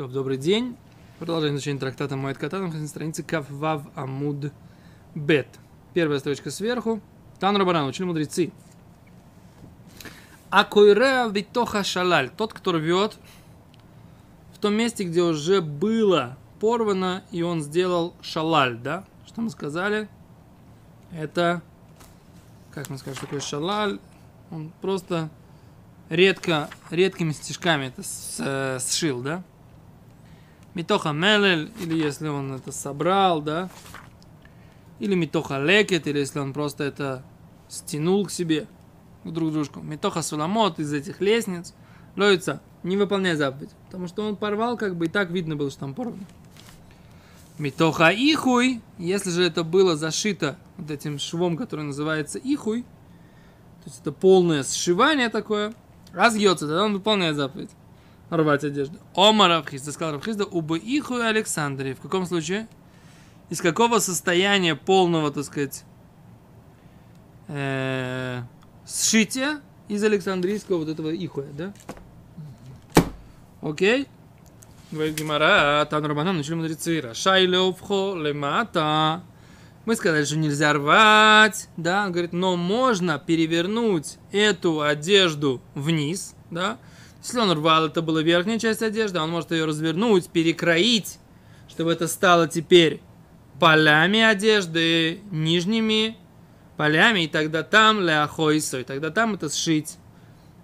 То, добрый день. Продолжаем изучение трактата Моэт Катанов на странице Каввав Амуд Бет. Первая строчка сверху. Тан Рабаран, учили мудрецы. Акойреа витоха шалаль. Тот, кто рвет в том месте, где уже было порвано, и он сделал шалаль, да? Что мы сказали? Это, как мы скажем, что такое шалаль? Он просто редко, редкими стежками это э, сшил, да? Митоха Мелель, или если он это собрал, да, или Митоха Лекет, или если он просто это стянул к себе, к друг дружку. Митоха Суламот из этих лестниц, лоится, не выполняй заповедь, потому что он порвал, как бы и так видно было, что там порвано. Митоха Ихуй, если же это было зашито вот этим швом, который называется Ихуй, то есть это полное сшивание такое, разъется, тогда он выполняет заповедь рвать одежду. Ома Равхизда, сказал Равхизда, убы иху и Александрии. В каком случае? Из какого состояния полного, так сказать, э, сшития из Александрийского вот этого ихуя, да? Окей? Говорит Гимара, там Рабанан, начали мудрецы. Рашай левхо лемата. Мы сказали, что нельзя рвать, да? Он говорит, но можно перевернуть эту одежду вниз, да? Если он рвал, это была верхняя часть одежды, он может ее развернуть, перекроить, чтобы это стало теперь полями одежды, нижними полями, и тогда там ляхойсо, и тогда там это сшить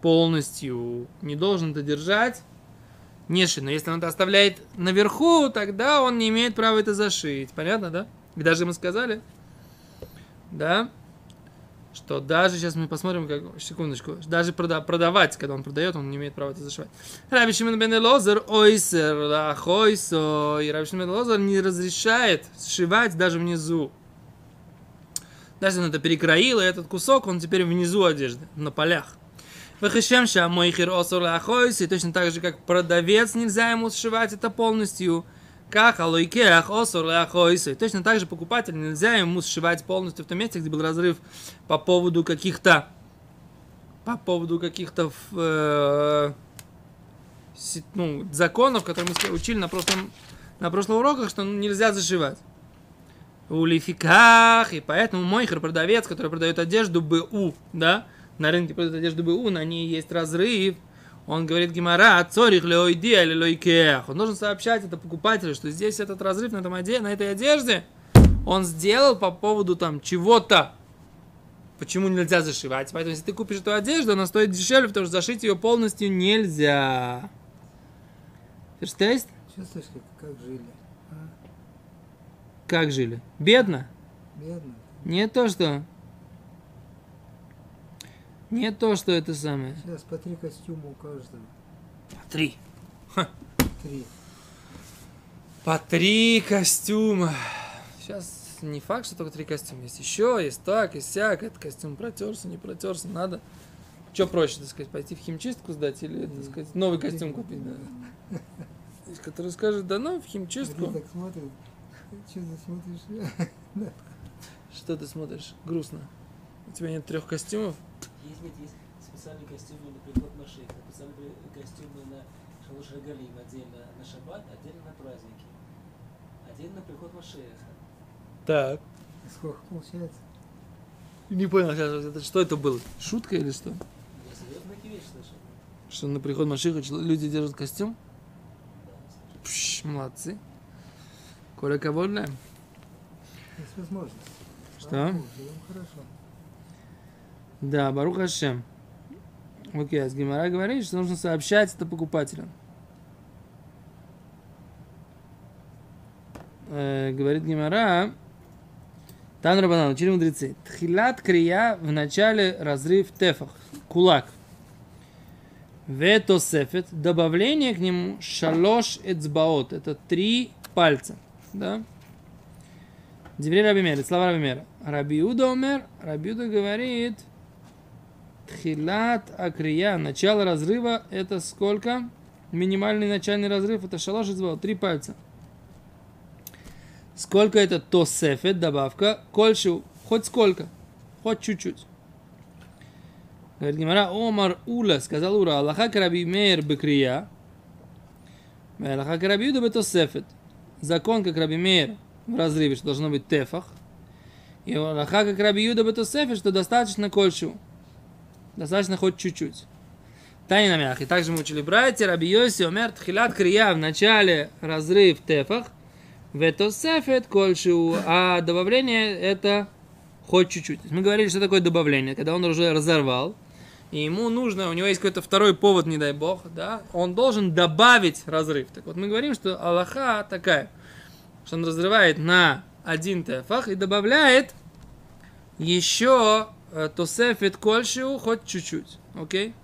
полностью. Не должен это держать, не шить. Но если он это оставляет наверху, тогда он не имеет права это зашить. Понятно, да? И даже мы сказали, да, что даже сейчас мы посмотрим, как, секундочку, даже прода, продавать, когда он продает, он не имеет права это зашивать. Раби Шимон бен Лозер, ойсер, лахойсо, и Раби Шимон бен не разрешает сшивать даже внизу. Даже он это перекроил, и этот кусок, он теперь внизу одежды, на полях. Выхащем мой хир осор лахойси, точно так же, как продавец нельзя ему сшивать это полностью – как алойкеах осор ляхойсы. Точно так же покупатель нельзя ему сшивать полностью в том месте, где был разрыв по поводу каких-то по поводу каких-то э, ну, законов, которые мы учили на прошлом, на прошлых уроках, что нельзя зашивать. У лификах, и поэтому мой продавец, который продает одежду БУ, да, на рынке продает одежду БУ, на ней есть разрыв, он говорит Гимара, цорих леойди или лойкех. Он должен сообщать это покупателю, что здесь этот разрыв на, этом оде... на этой одежде он сделал по поводу там чего-то. Почему нельзя зашивать? Поэтому, если ты купишь эту одежду, она стоит дешевле, потому что зашить ее полностью нельзя. Verstehst? Чувствуешь, как, как жили? А? Как жили? Бедно? Бедно. Не то, что не то, что это самое. Сейчас по три костюма у каждого. По три. Ха. Три. По три костюма. Сейчас не факт, что только три костюма. Есть еще, есть так, есть сяк. Этот костюм протерся, не протерся, надо. Что проще, так сказать, пойти в химчистку сдать или, так сказать, новый костюм купить, да? Который скажет, да ну, в химчистку. так смотрит. Что ты смотришь? Что ты смотришь? Грустно. У тебя нет трех костюмов? Есть, ведь есть специальные костюмы на приход Машеха, специальные костюмы на Шалуш Галим отдельно на Шаббат, отдельно на праздники. Отдельно на приход Машеха. Так. Сколько получается? Не понял сейчас, это, что это было? Шутка или что? Я серьезно такие вещи слышал. Что на приход Машиха люди держат костюм? Да. Пш, молодцы. Коля кого? Есть возможность. Что? Хорошо. Да, Барух Хашем. Окей, а с Гимара говорит, что нужно сообщать это покупателям. Э, говорит Гимара, Тан Рабанан, учили мудрецы. Тхилат крия в начале разрыв тефах, кулак. Ветосефет, добавление к нему шалош эцбаот, это три пальца, да? Деври Раби Мер, слова Раби Мера. Раби Юда умер, Раби Юда говорит, Тхилат Акрия, начало разрыва, это сколько? Минимальный начальный разрыв, это шалош эцбаот, три пальца. Сколько это тосефет, добавка? Кольшу, хоть сколько, хоть чуть-чуть. Говорит Гимара, Омар Ула, сказал Ура, Аллаха Раби Мейр Бекрия. Мелаха Карабиуда Бетосефет. Закон, как Раби Мейр, в разрыве, что должно быть тефах. И Лаха, как Раби Юда Бетосефет, что достаточно кольшу. Достаточно хоть чуть-чуть. Тайна на. И также мы учили братья, Раби Йоси, Омер, Тхилат Крия, в начале разрыв тефах, Ветосефет кольшу, а добавление это хоть чуть-чуть. Мы говорили, что такое добавление, когда он уже разорвал, и ему нужно, у него есть какой-то второй повод, не дай бог, да, он должен добавить разрыв. Так вот, мы говорим, что Аллаха такая, что он разрывает на один тефах и добавляет еще тосефет кольшиу хоть чуть-чуть. Окей?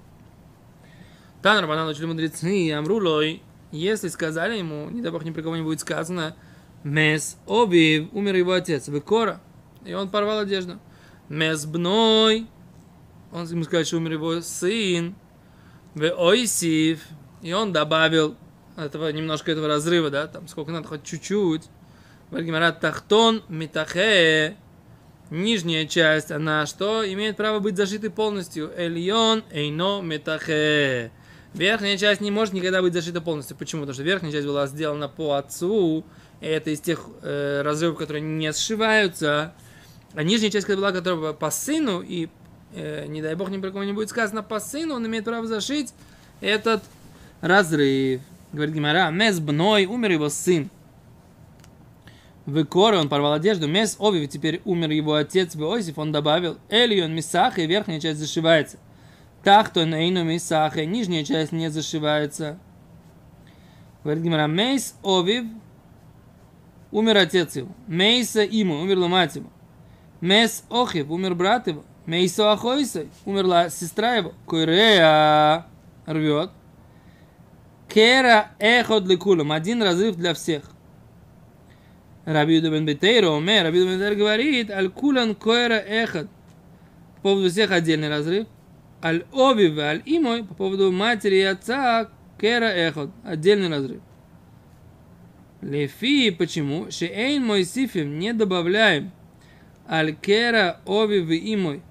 Тан Рабанан учили мудрецы, Амрулой, если сказали ему, не дай бог ни при кого не будет сказано, Мес Оби, умер его отец, Векора, и он порвал одежду. Мес Бной, он ему сказал, что умер его сын, в Ойсив, и он добавил этого, немножко этого разрыва, да, там сколько надо, хоть чуть-чуть. Вальгимарат Тахтон Митахе, нижняя часть, она что? Имеет право быть зашитой полностью. Эльон Эйно Метахе. Верхняя часть не может никогда быть зашита полностью. Почему? Потому что верхняя часть была сделана по отцу, это из тех э, разрывов, которые не сшиваются. А нижняя часть, которая была которая по сыну, и э, не дай бог ни про кого не будет сказано по сыну, он имеет право зашить этот разрыв. Говорит Гимара, мес бной, умер его сын. В он порвал одежду, мес ови, теперь умер его отец в Иосиф, он добавил, Элион Мисах, и верхняя часть зашивается. Тахто Нейну Мисах, и нижняя часть не зашивается. Говорит Гимара, мейс овив, умер отец его. Мейса ему, умерла мать его. Мес охив, умер брат его. Мейсо ахойса, умерла сестра его. Койрея рвет. Кера эхот лекулам, один разрыв для всех. Раби Юда бен Бетейра, Омер, Раби Юда бен Бетейра говорит, аль кулан койра эхот. По поводу всех отдельный разрыв. Аль оби аль имой, по поводу матери и отца, кера эхот, отдельный разрыв. Лефи, почему? Шеэйн мой сифим, не добавляем аль кера оби в имой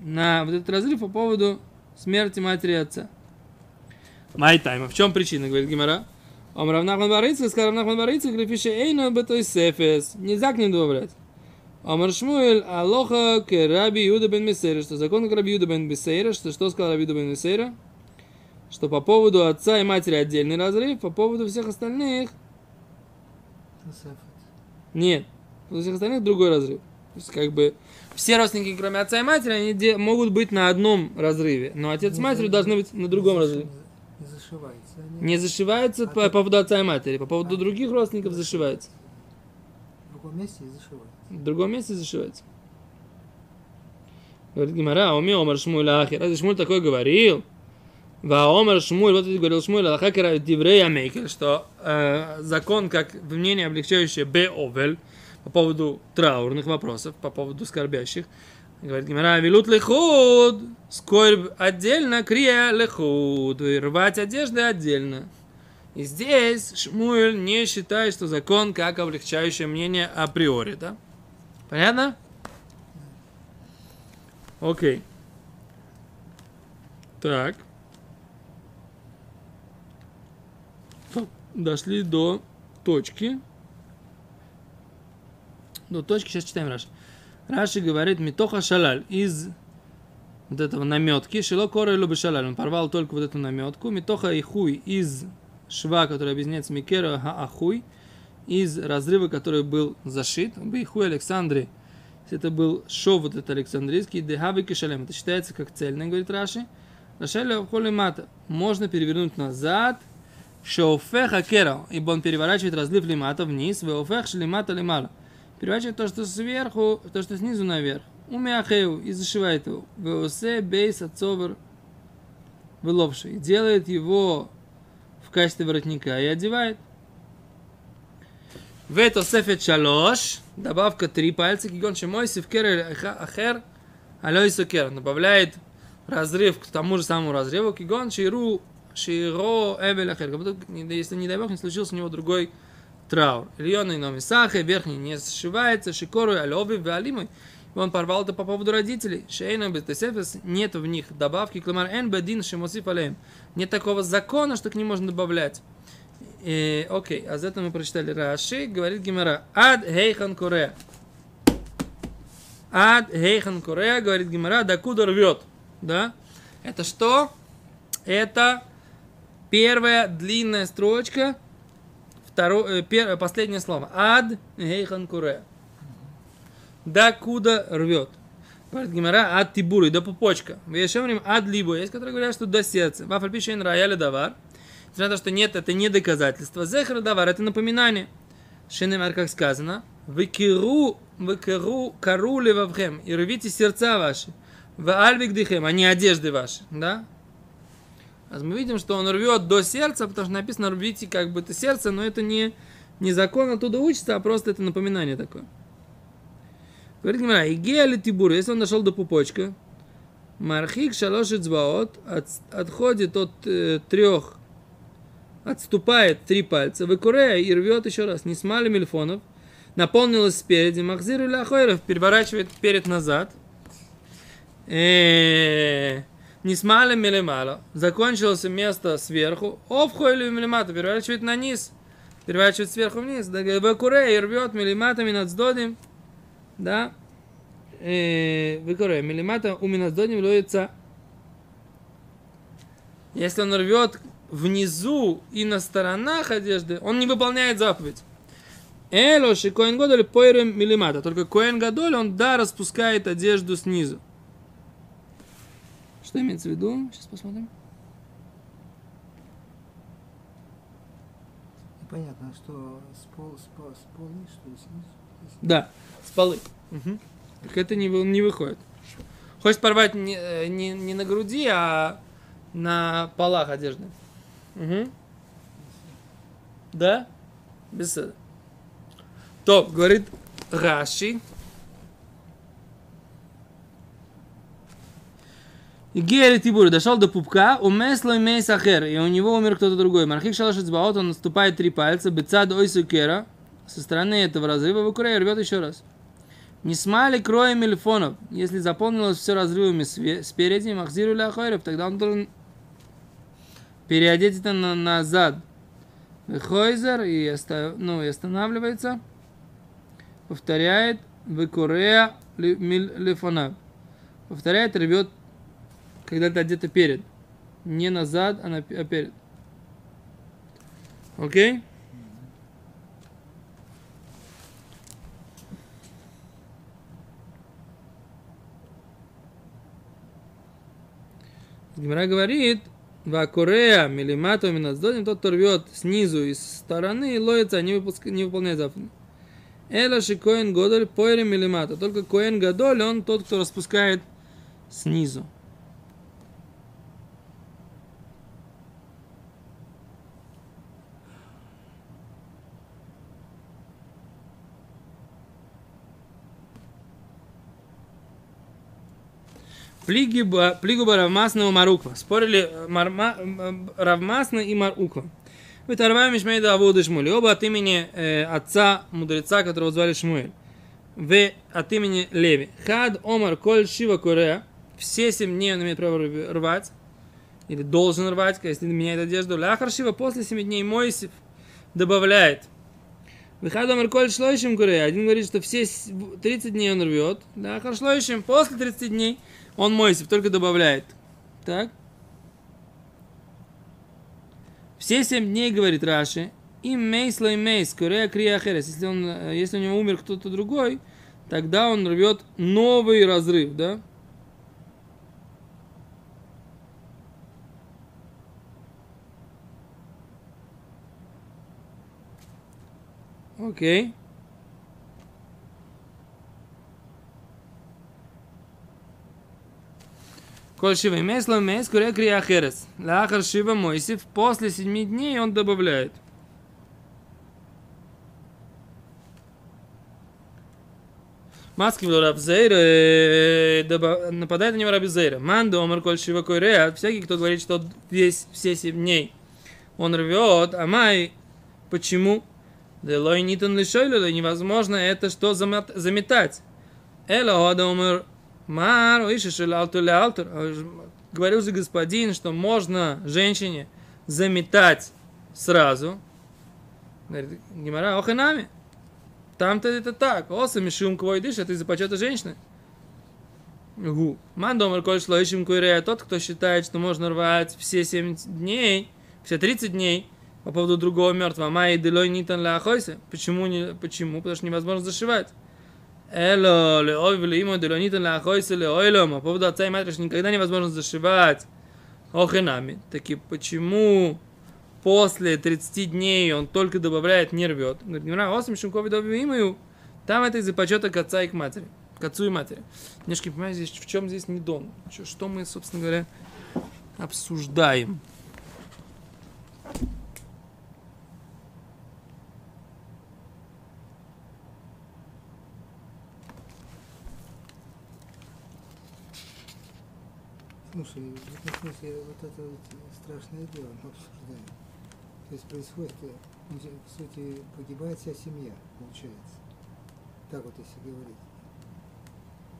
на вот этот разрыв по поводу смерти матери и отца. Майтайма. В чем причина, говорит Гимара? Ом Равнахман Барыцкак, сказал Равнахман Барыцкак, Лефише Эйна Бетой Сефес. Нельзя к ним добавлять. Омар Шмуэль, Алоха к Раби Юда бен Месейра, что закон как Раби Юда бен Месейра, что, что сказал Раби Юда бен Месейра? Что по поводу отца и матери отдельный разрыв, по поводу всех остальных нет. У всех остальных другой разрыв. То есть, как бы, все родственники, кроме отца и матери, они де- могут быть на одном разрыве, но отец с матерью должны быть на другом разрыве. Не зашивается. Они Не зашивается по, по поводу отца и матери, по поводу других родственников зашивается. В другом месте и зашивается. В другом месте зашивается. Говорит Гимара, уми омар Шмуль ахи. Разве Шмуль такой говорил? Ва омар Шмуль, вот это говорил Шмуль, алахакера диврея мейкер, что э, закон как мнение облегчающее бе овель по поводу траурных вопросов, по поводу скорбящих. Говорит Гимара, вилут лехуд, скорбь отдельно, крия лехуд, и рвать одежды отдельно. И здесь Шмуэль не считает, что закон как облегчающее мнение априори, да? Понятно? Окей. Так. Дошли до точки. До точки, сейчас читаем Раши. Раши говорит, Митоха шалаль, из вот этого наметки, шило кора или шалаль, он порвал только вот эту наметку, Митоха и из шва, который объясняется Микера Ахуй, из разрыва, который был зашит, Бейхуй Александре, это был шов вот этот Александрийский, Дехави Кишалем, это считается как цельный, говорит Раши. Рашеля Холи Мата, можно перевернуть назад, Шоуфех Акера, ибо он переворачивает разлив лимата вниз, Веофех Шлимата лимала. Переворачивает то, что сверху, то, что снизу наверх. Умяхеу и зашивает его. Веосе бейс отцовер выловший. Делает его в качестве воротника и одевает. Вето сефет шалош. Добавка три пальца. Гигон шемой севкер ахер алой сокер. Добавляет разрыв к тому же самому разрыву. Кигон ширу широ эвель ахер. Как будто, если не дай бог, не случился у него другой траур. Ильоный номи сахе, верхний не сшивается, шикору алоби валимой. И он порвал это по поводу родителей. Шейна бетесефес, нет в них добавки. Кламар эн бедин шемосиф алеем. Нет такого закона, что к ним можно добавлять. э, окей, а за это мы прочитали Раши, говорит Гимара, ад хейхан куре. Ад хейхан куре, говорит Гимара, докуда рвет. Да? Это что? Это первая длинная строчка, второе, э, пер, последнее слово. Ад хейхан куре. Докуда рвет. Говорит Гимара, ад тибуры, до пупочка. В Ешемрим ад либо. Есть, которые говорят, что до сердца. Вафаль пишет раяли давар. Несмотря на то, что нет, это не доказательство. Зехар давар, это напоминание. Шинемар, как сказано, выкиру, выкиру кару левавхем, и рвите сердца ваши. В альвик дыхем, а не одежды ваши, да? Мы видим, что он рвет до сердца, потому что написано рвите как бы это сердце, но это не, не закон оттуда учится, а просто это напоминание такое. Говорит Гимара, Игея ли тибур, если он дошел до пупочка, Мархик шалош цбаот отходит от э, трех, отступает три пальца, выкурея и рвет еще раз. Не смали мельфонов, наполнилось спереди, махзиру ляхойров, переворачивает перед назад. Э, не не Нисмали милимала. Закончилось место сверху. Овхо или милимата. Переворачивает на низ. Переворачивает сверху вниз. Да Бекуре и рвет милиматами над сдодим. Да. Э, Бекуре. Милимата у миназдодим ловится. Если он рвет внизу и на сторонах одежды, он не выполняет заповедь. Элоши Коэн Годоль поэрем милимата. Только Коэн Годоль, он да, распускает одежду снизу. Что имеется в виду? Сейчас посмотрим. Понятно, что с, пол, с, пол, с полы, что ли, снизу? Да, с полы. Угу. Так это не, не выходит. Хочешь порвать не, э, не, не на груди, а на полах одежды. Угу. Да? Без этого. То, говорит Раши. Гери Тибури дошел до пупка, у Месла и Ахер, и у него умер кто-то другой. Мархик Шалаш Цбаот, он наступает три пальца, Бецад Ойсу Кера, со стороны этого разрыва выкуря и рвет еще раз. Не смали кроем мельфонов, если заполнилось все разрывами спереди, махзиру ляхойров, тогда он должен переодеть это на, назад. Хойзер и, оста- ну, и останавливается, повторяет, выкурея лифона. Повторяет, рвет, когда это где-то перед. Не назад, а, на, а перед. Окей? Гимара говорит, Вакурея, милимату, миназдодим, тот, кто рвет снизу и со стороны, лоится, не, выпуска, не выполняет заповедь. Эла коэн годоль поэре милимата. Только коэн гадоль, он тот, кто распускает снизу. Плигуба Равмасна и Маруква. Спорили э, Марма- м, Равмасна и Маруква. Вытарваем Мишмейда Аводы Шмули. Оба от имени э, отца мудреца, которого звали Шмуэль. В от имени Леви. Хад Омар Коль Шива Корея. Все семь дней он имеет право рв- рвать. Или должен рвать, если меняет одежду. Ляхар Шива после семи дней Мойсев добавляет. Выхад Омар Коль Шлойшим Корея. Один говорит, что все с- 30 дней он рвет. Ляхар Шлойшим после 30 дней он Мойсев только добавляет. Так. Все семь дней, говорит Раши, и мейс лой мейс, корея крия херес. Если, он, э, если у него умер кто-то другой, тогда он рвет новый разрыв, да? Окей. Коль шива имеет лой мейс, корея крия херес. Лахар шива Мойсев, после семи дней он добавляет. Маски в Рабзейра, нападает на него Рабзейра. Манда омар коль шива койрея, всякий, кто говорит, что весь, все семь дней он рвет, а май, почему? Да лой нитон лишойлю, невозможно это что замет- заметать. Эла ода омар мар, алтур. Говорил же господин, что можно женщине заметать сразу, Говорит, Гимара, ох и нами. Там-то это так. Оса мишум квой дыш, это из-за почета женщины. Гу. Ман домар коль шлоишим куирея. Тот, кто считает, что можно рвать все 7 дней, все 30 дней, по поводу другого мертвого. Май делой нитан ля ахойсе. Почему, не, почему? Потому что невозможно зашивать. Эло, ле ой, ле имо, делой нитан ля ахойсе, ле ойлом. По поводу отца и матери, что никогда невозможно зашивать. Ох и почему после 30 дней он только добавляет, не рвет? Говорит, не знаю, осм шумкови имою. Там это из-за почета к отца и к матери. К отцу и матери. Немножко понимаете, здесь, в чем здесь не дом? Что, что мы, собственно говоря, обсуждаем? Этом смысле вот это вот страшное дело обсуждаем. То есть происходит, э, по сути, погибает вся семья, получается. Так вот если говорить.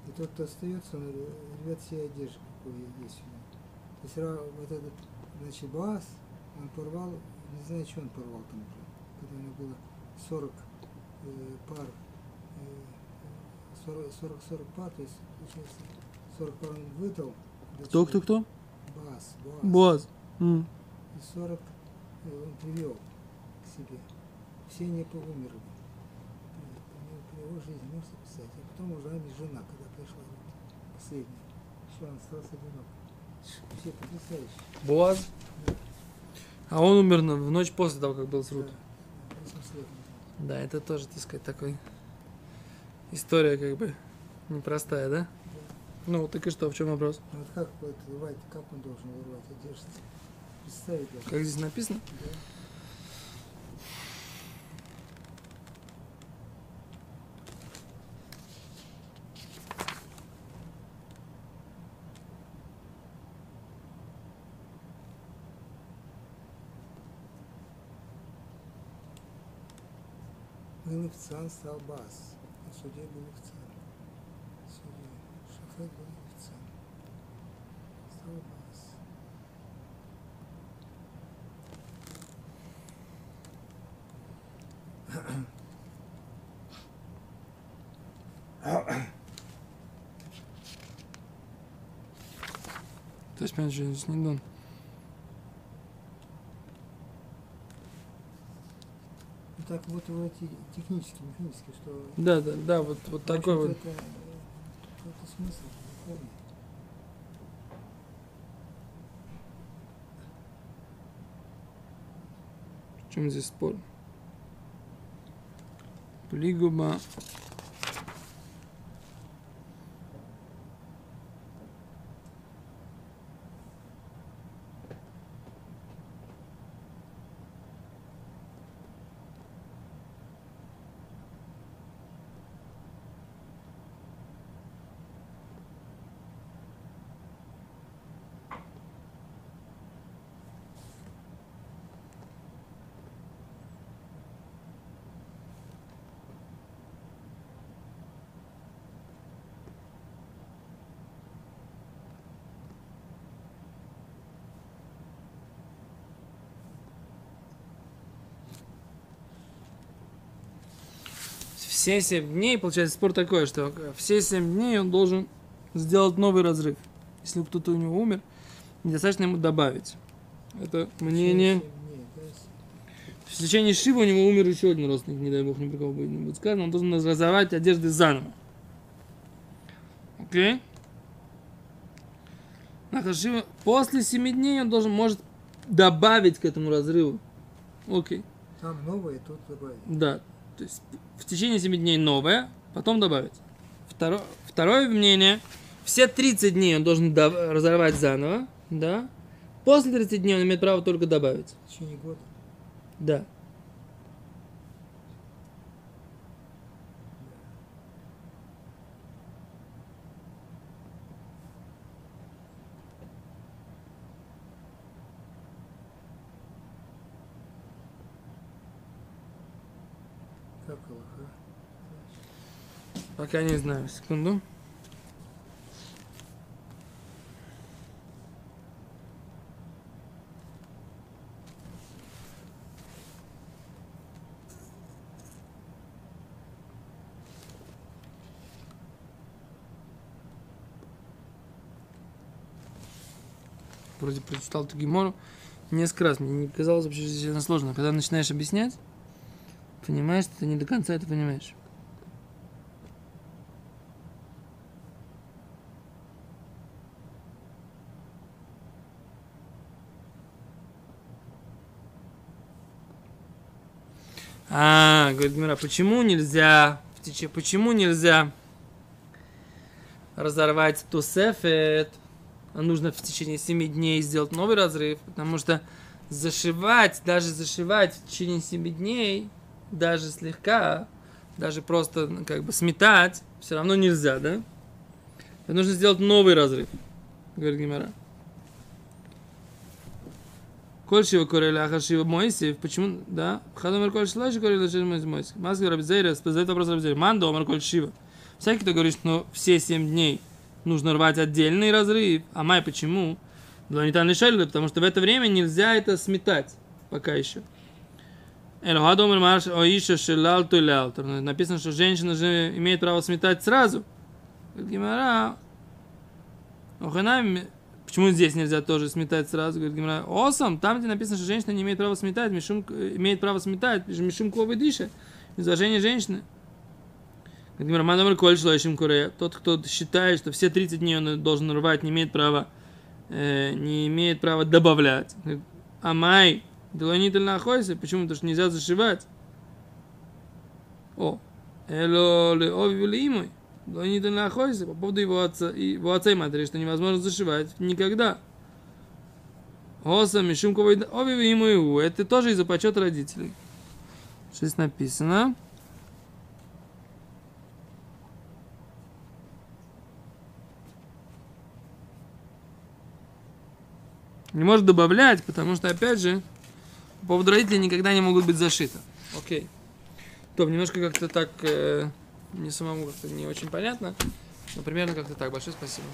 И тот, кто остается, он рвет все одежды, какую есть у него. То есть вот этот, значит, Баас, он порвал, не знаю, что он порвал там когда у него было 40 э, пар, э, 40, 40, 40 пар, то есть, получается, 40 пар он выдал. Кто, кто, кто? Баас, Боаз. Боз. М. И 40 э, он привел к себе. Все они поумерли. При, его жизни, можете представить. А потом уже жена, когда пришла, последняя. Еще он остался одинок. Все потрясающе. Боаз. А он умер в ночь после того, как был срут. Да, 80 лет назад. Да, это тоже, так сказать, такой история как бы непростая, да? Ну, так и что, в чем вопрос? Ну вот как вот рвать, как он должен вырвать одежду? Представить даже. Как здесь написано? Да. Галифцан стал бас, а судья Галифцан. Судья Шафет Галифцан. Стал бас. То есть, понимаешь, здесь не дон. Ну так вот вот эти технически, механически, что Да, да, да, вот, вот такой вот. Это, это смысл духовный. В чем здесь спор? Плигуба. Все семь дней, получается, спор такой, что все семь дней он должен сделать новый разрыв. Если кто-то у него умер, недостаточно ему добавить. Это мнение. В течение Шива у него умер еще один родственник, не дай бог, ни про кого будет, не будет сказано, он должен разрывать одежды заново. Окей? Шива после семи дней он должен, может добавить к этому разрыву. Окей. Там новое, тут добавить. Да. То есть в течение 7 дней новое, потом добавить. Второе, второе мнение. Все 30 дней он должен дав- разорвать заново. Да. После 30 дней он имеет право только добавить. В течение года. Да. Пока не знаю. Секунду. Вроде прочитал Тугимору несколько раз. Мне не казалось вообще что сильно сложно. Когда начинаешь объяснять, понимаешь, ты не до конца это понимаешь. А, говорит Мира, почему нельзя, в теч- почему нельзя разорвать тусефет, а нужно в течение 7 дней сделать новый разрыв, потому что зашивать, даже зашивать в течение 7 дней, даже слегка, даже просто ну, как бы сметать, все равно нельзя, да? Нужно сделать новый разрыв, говорит Гимара. Коль шива корели ахар шива Моисеев, почему, да? Хадомер коль шлаши корели шива Моисеев. Маска Рабзейра, задает вопрос Рабзейра. Мандо омар коль шива. Всякий, кто говорит, что все семь дней нужно рвать отдельный разрыв. А май почему? Да не лишали, потому что в это время нельзя это сметать. Пока еще. Написано, что женщина же имеет право сметать сразу. Гимара, почему здесь нельзя тоже сметать сразу? Говорит Гимара, осам, там, где написано, что женщина не имеет права сметать, мишум, имеет право сметать, мишум ковы дыша, из уважения женщины. Говорит Гимара, мадамар коль шлоишим куре. Тот, кто считает, что все 30 дней он должен рвать, не имеет права, э, не имеет права добавлять. Амай, делонительно охойся, почему? Потому что нельзя зашивать. О, эло ле ови мой. Делонительно охойся, по поводу его отца, его отца и матери, что невозможно зашивать никогда. Оса, Мишумковой, ови ему, это тоже из-за почета родителей. Что здесь написано? Не может добавлять, потому что, опять же, по поводу родителей никогда не могут быть зашиты. Окей. То, немножко как-то так, э, не самому как-то не очень понятно, но примерно как-то так. Большое спасибо.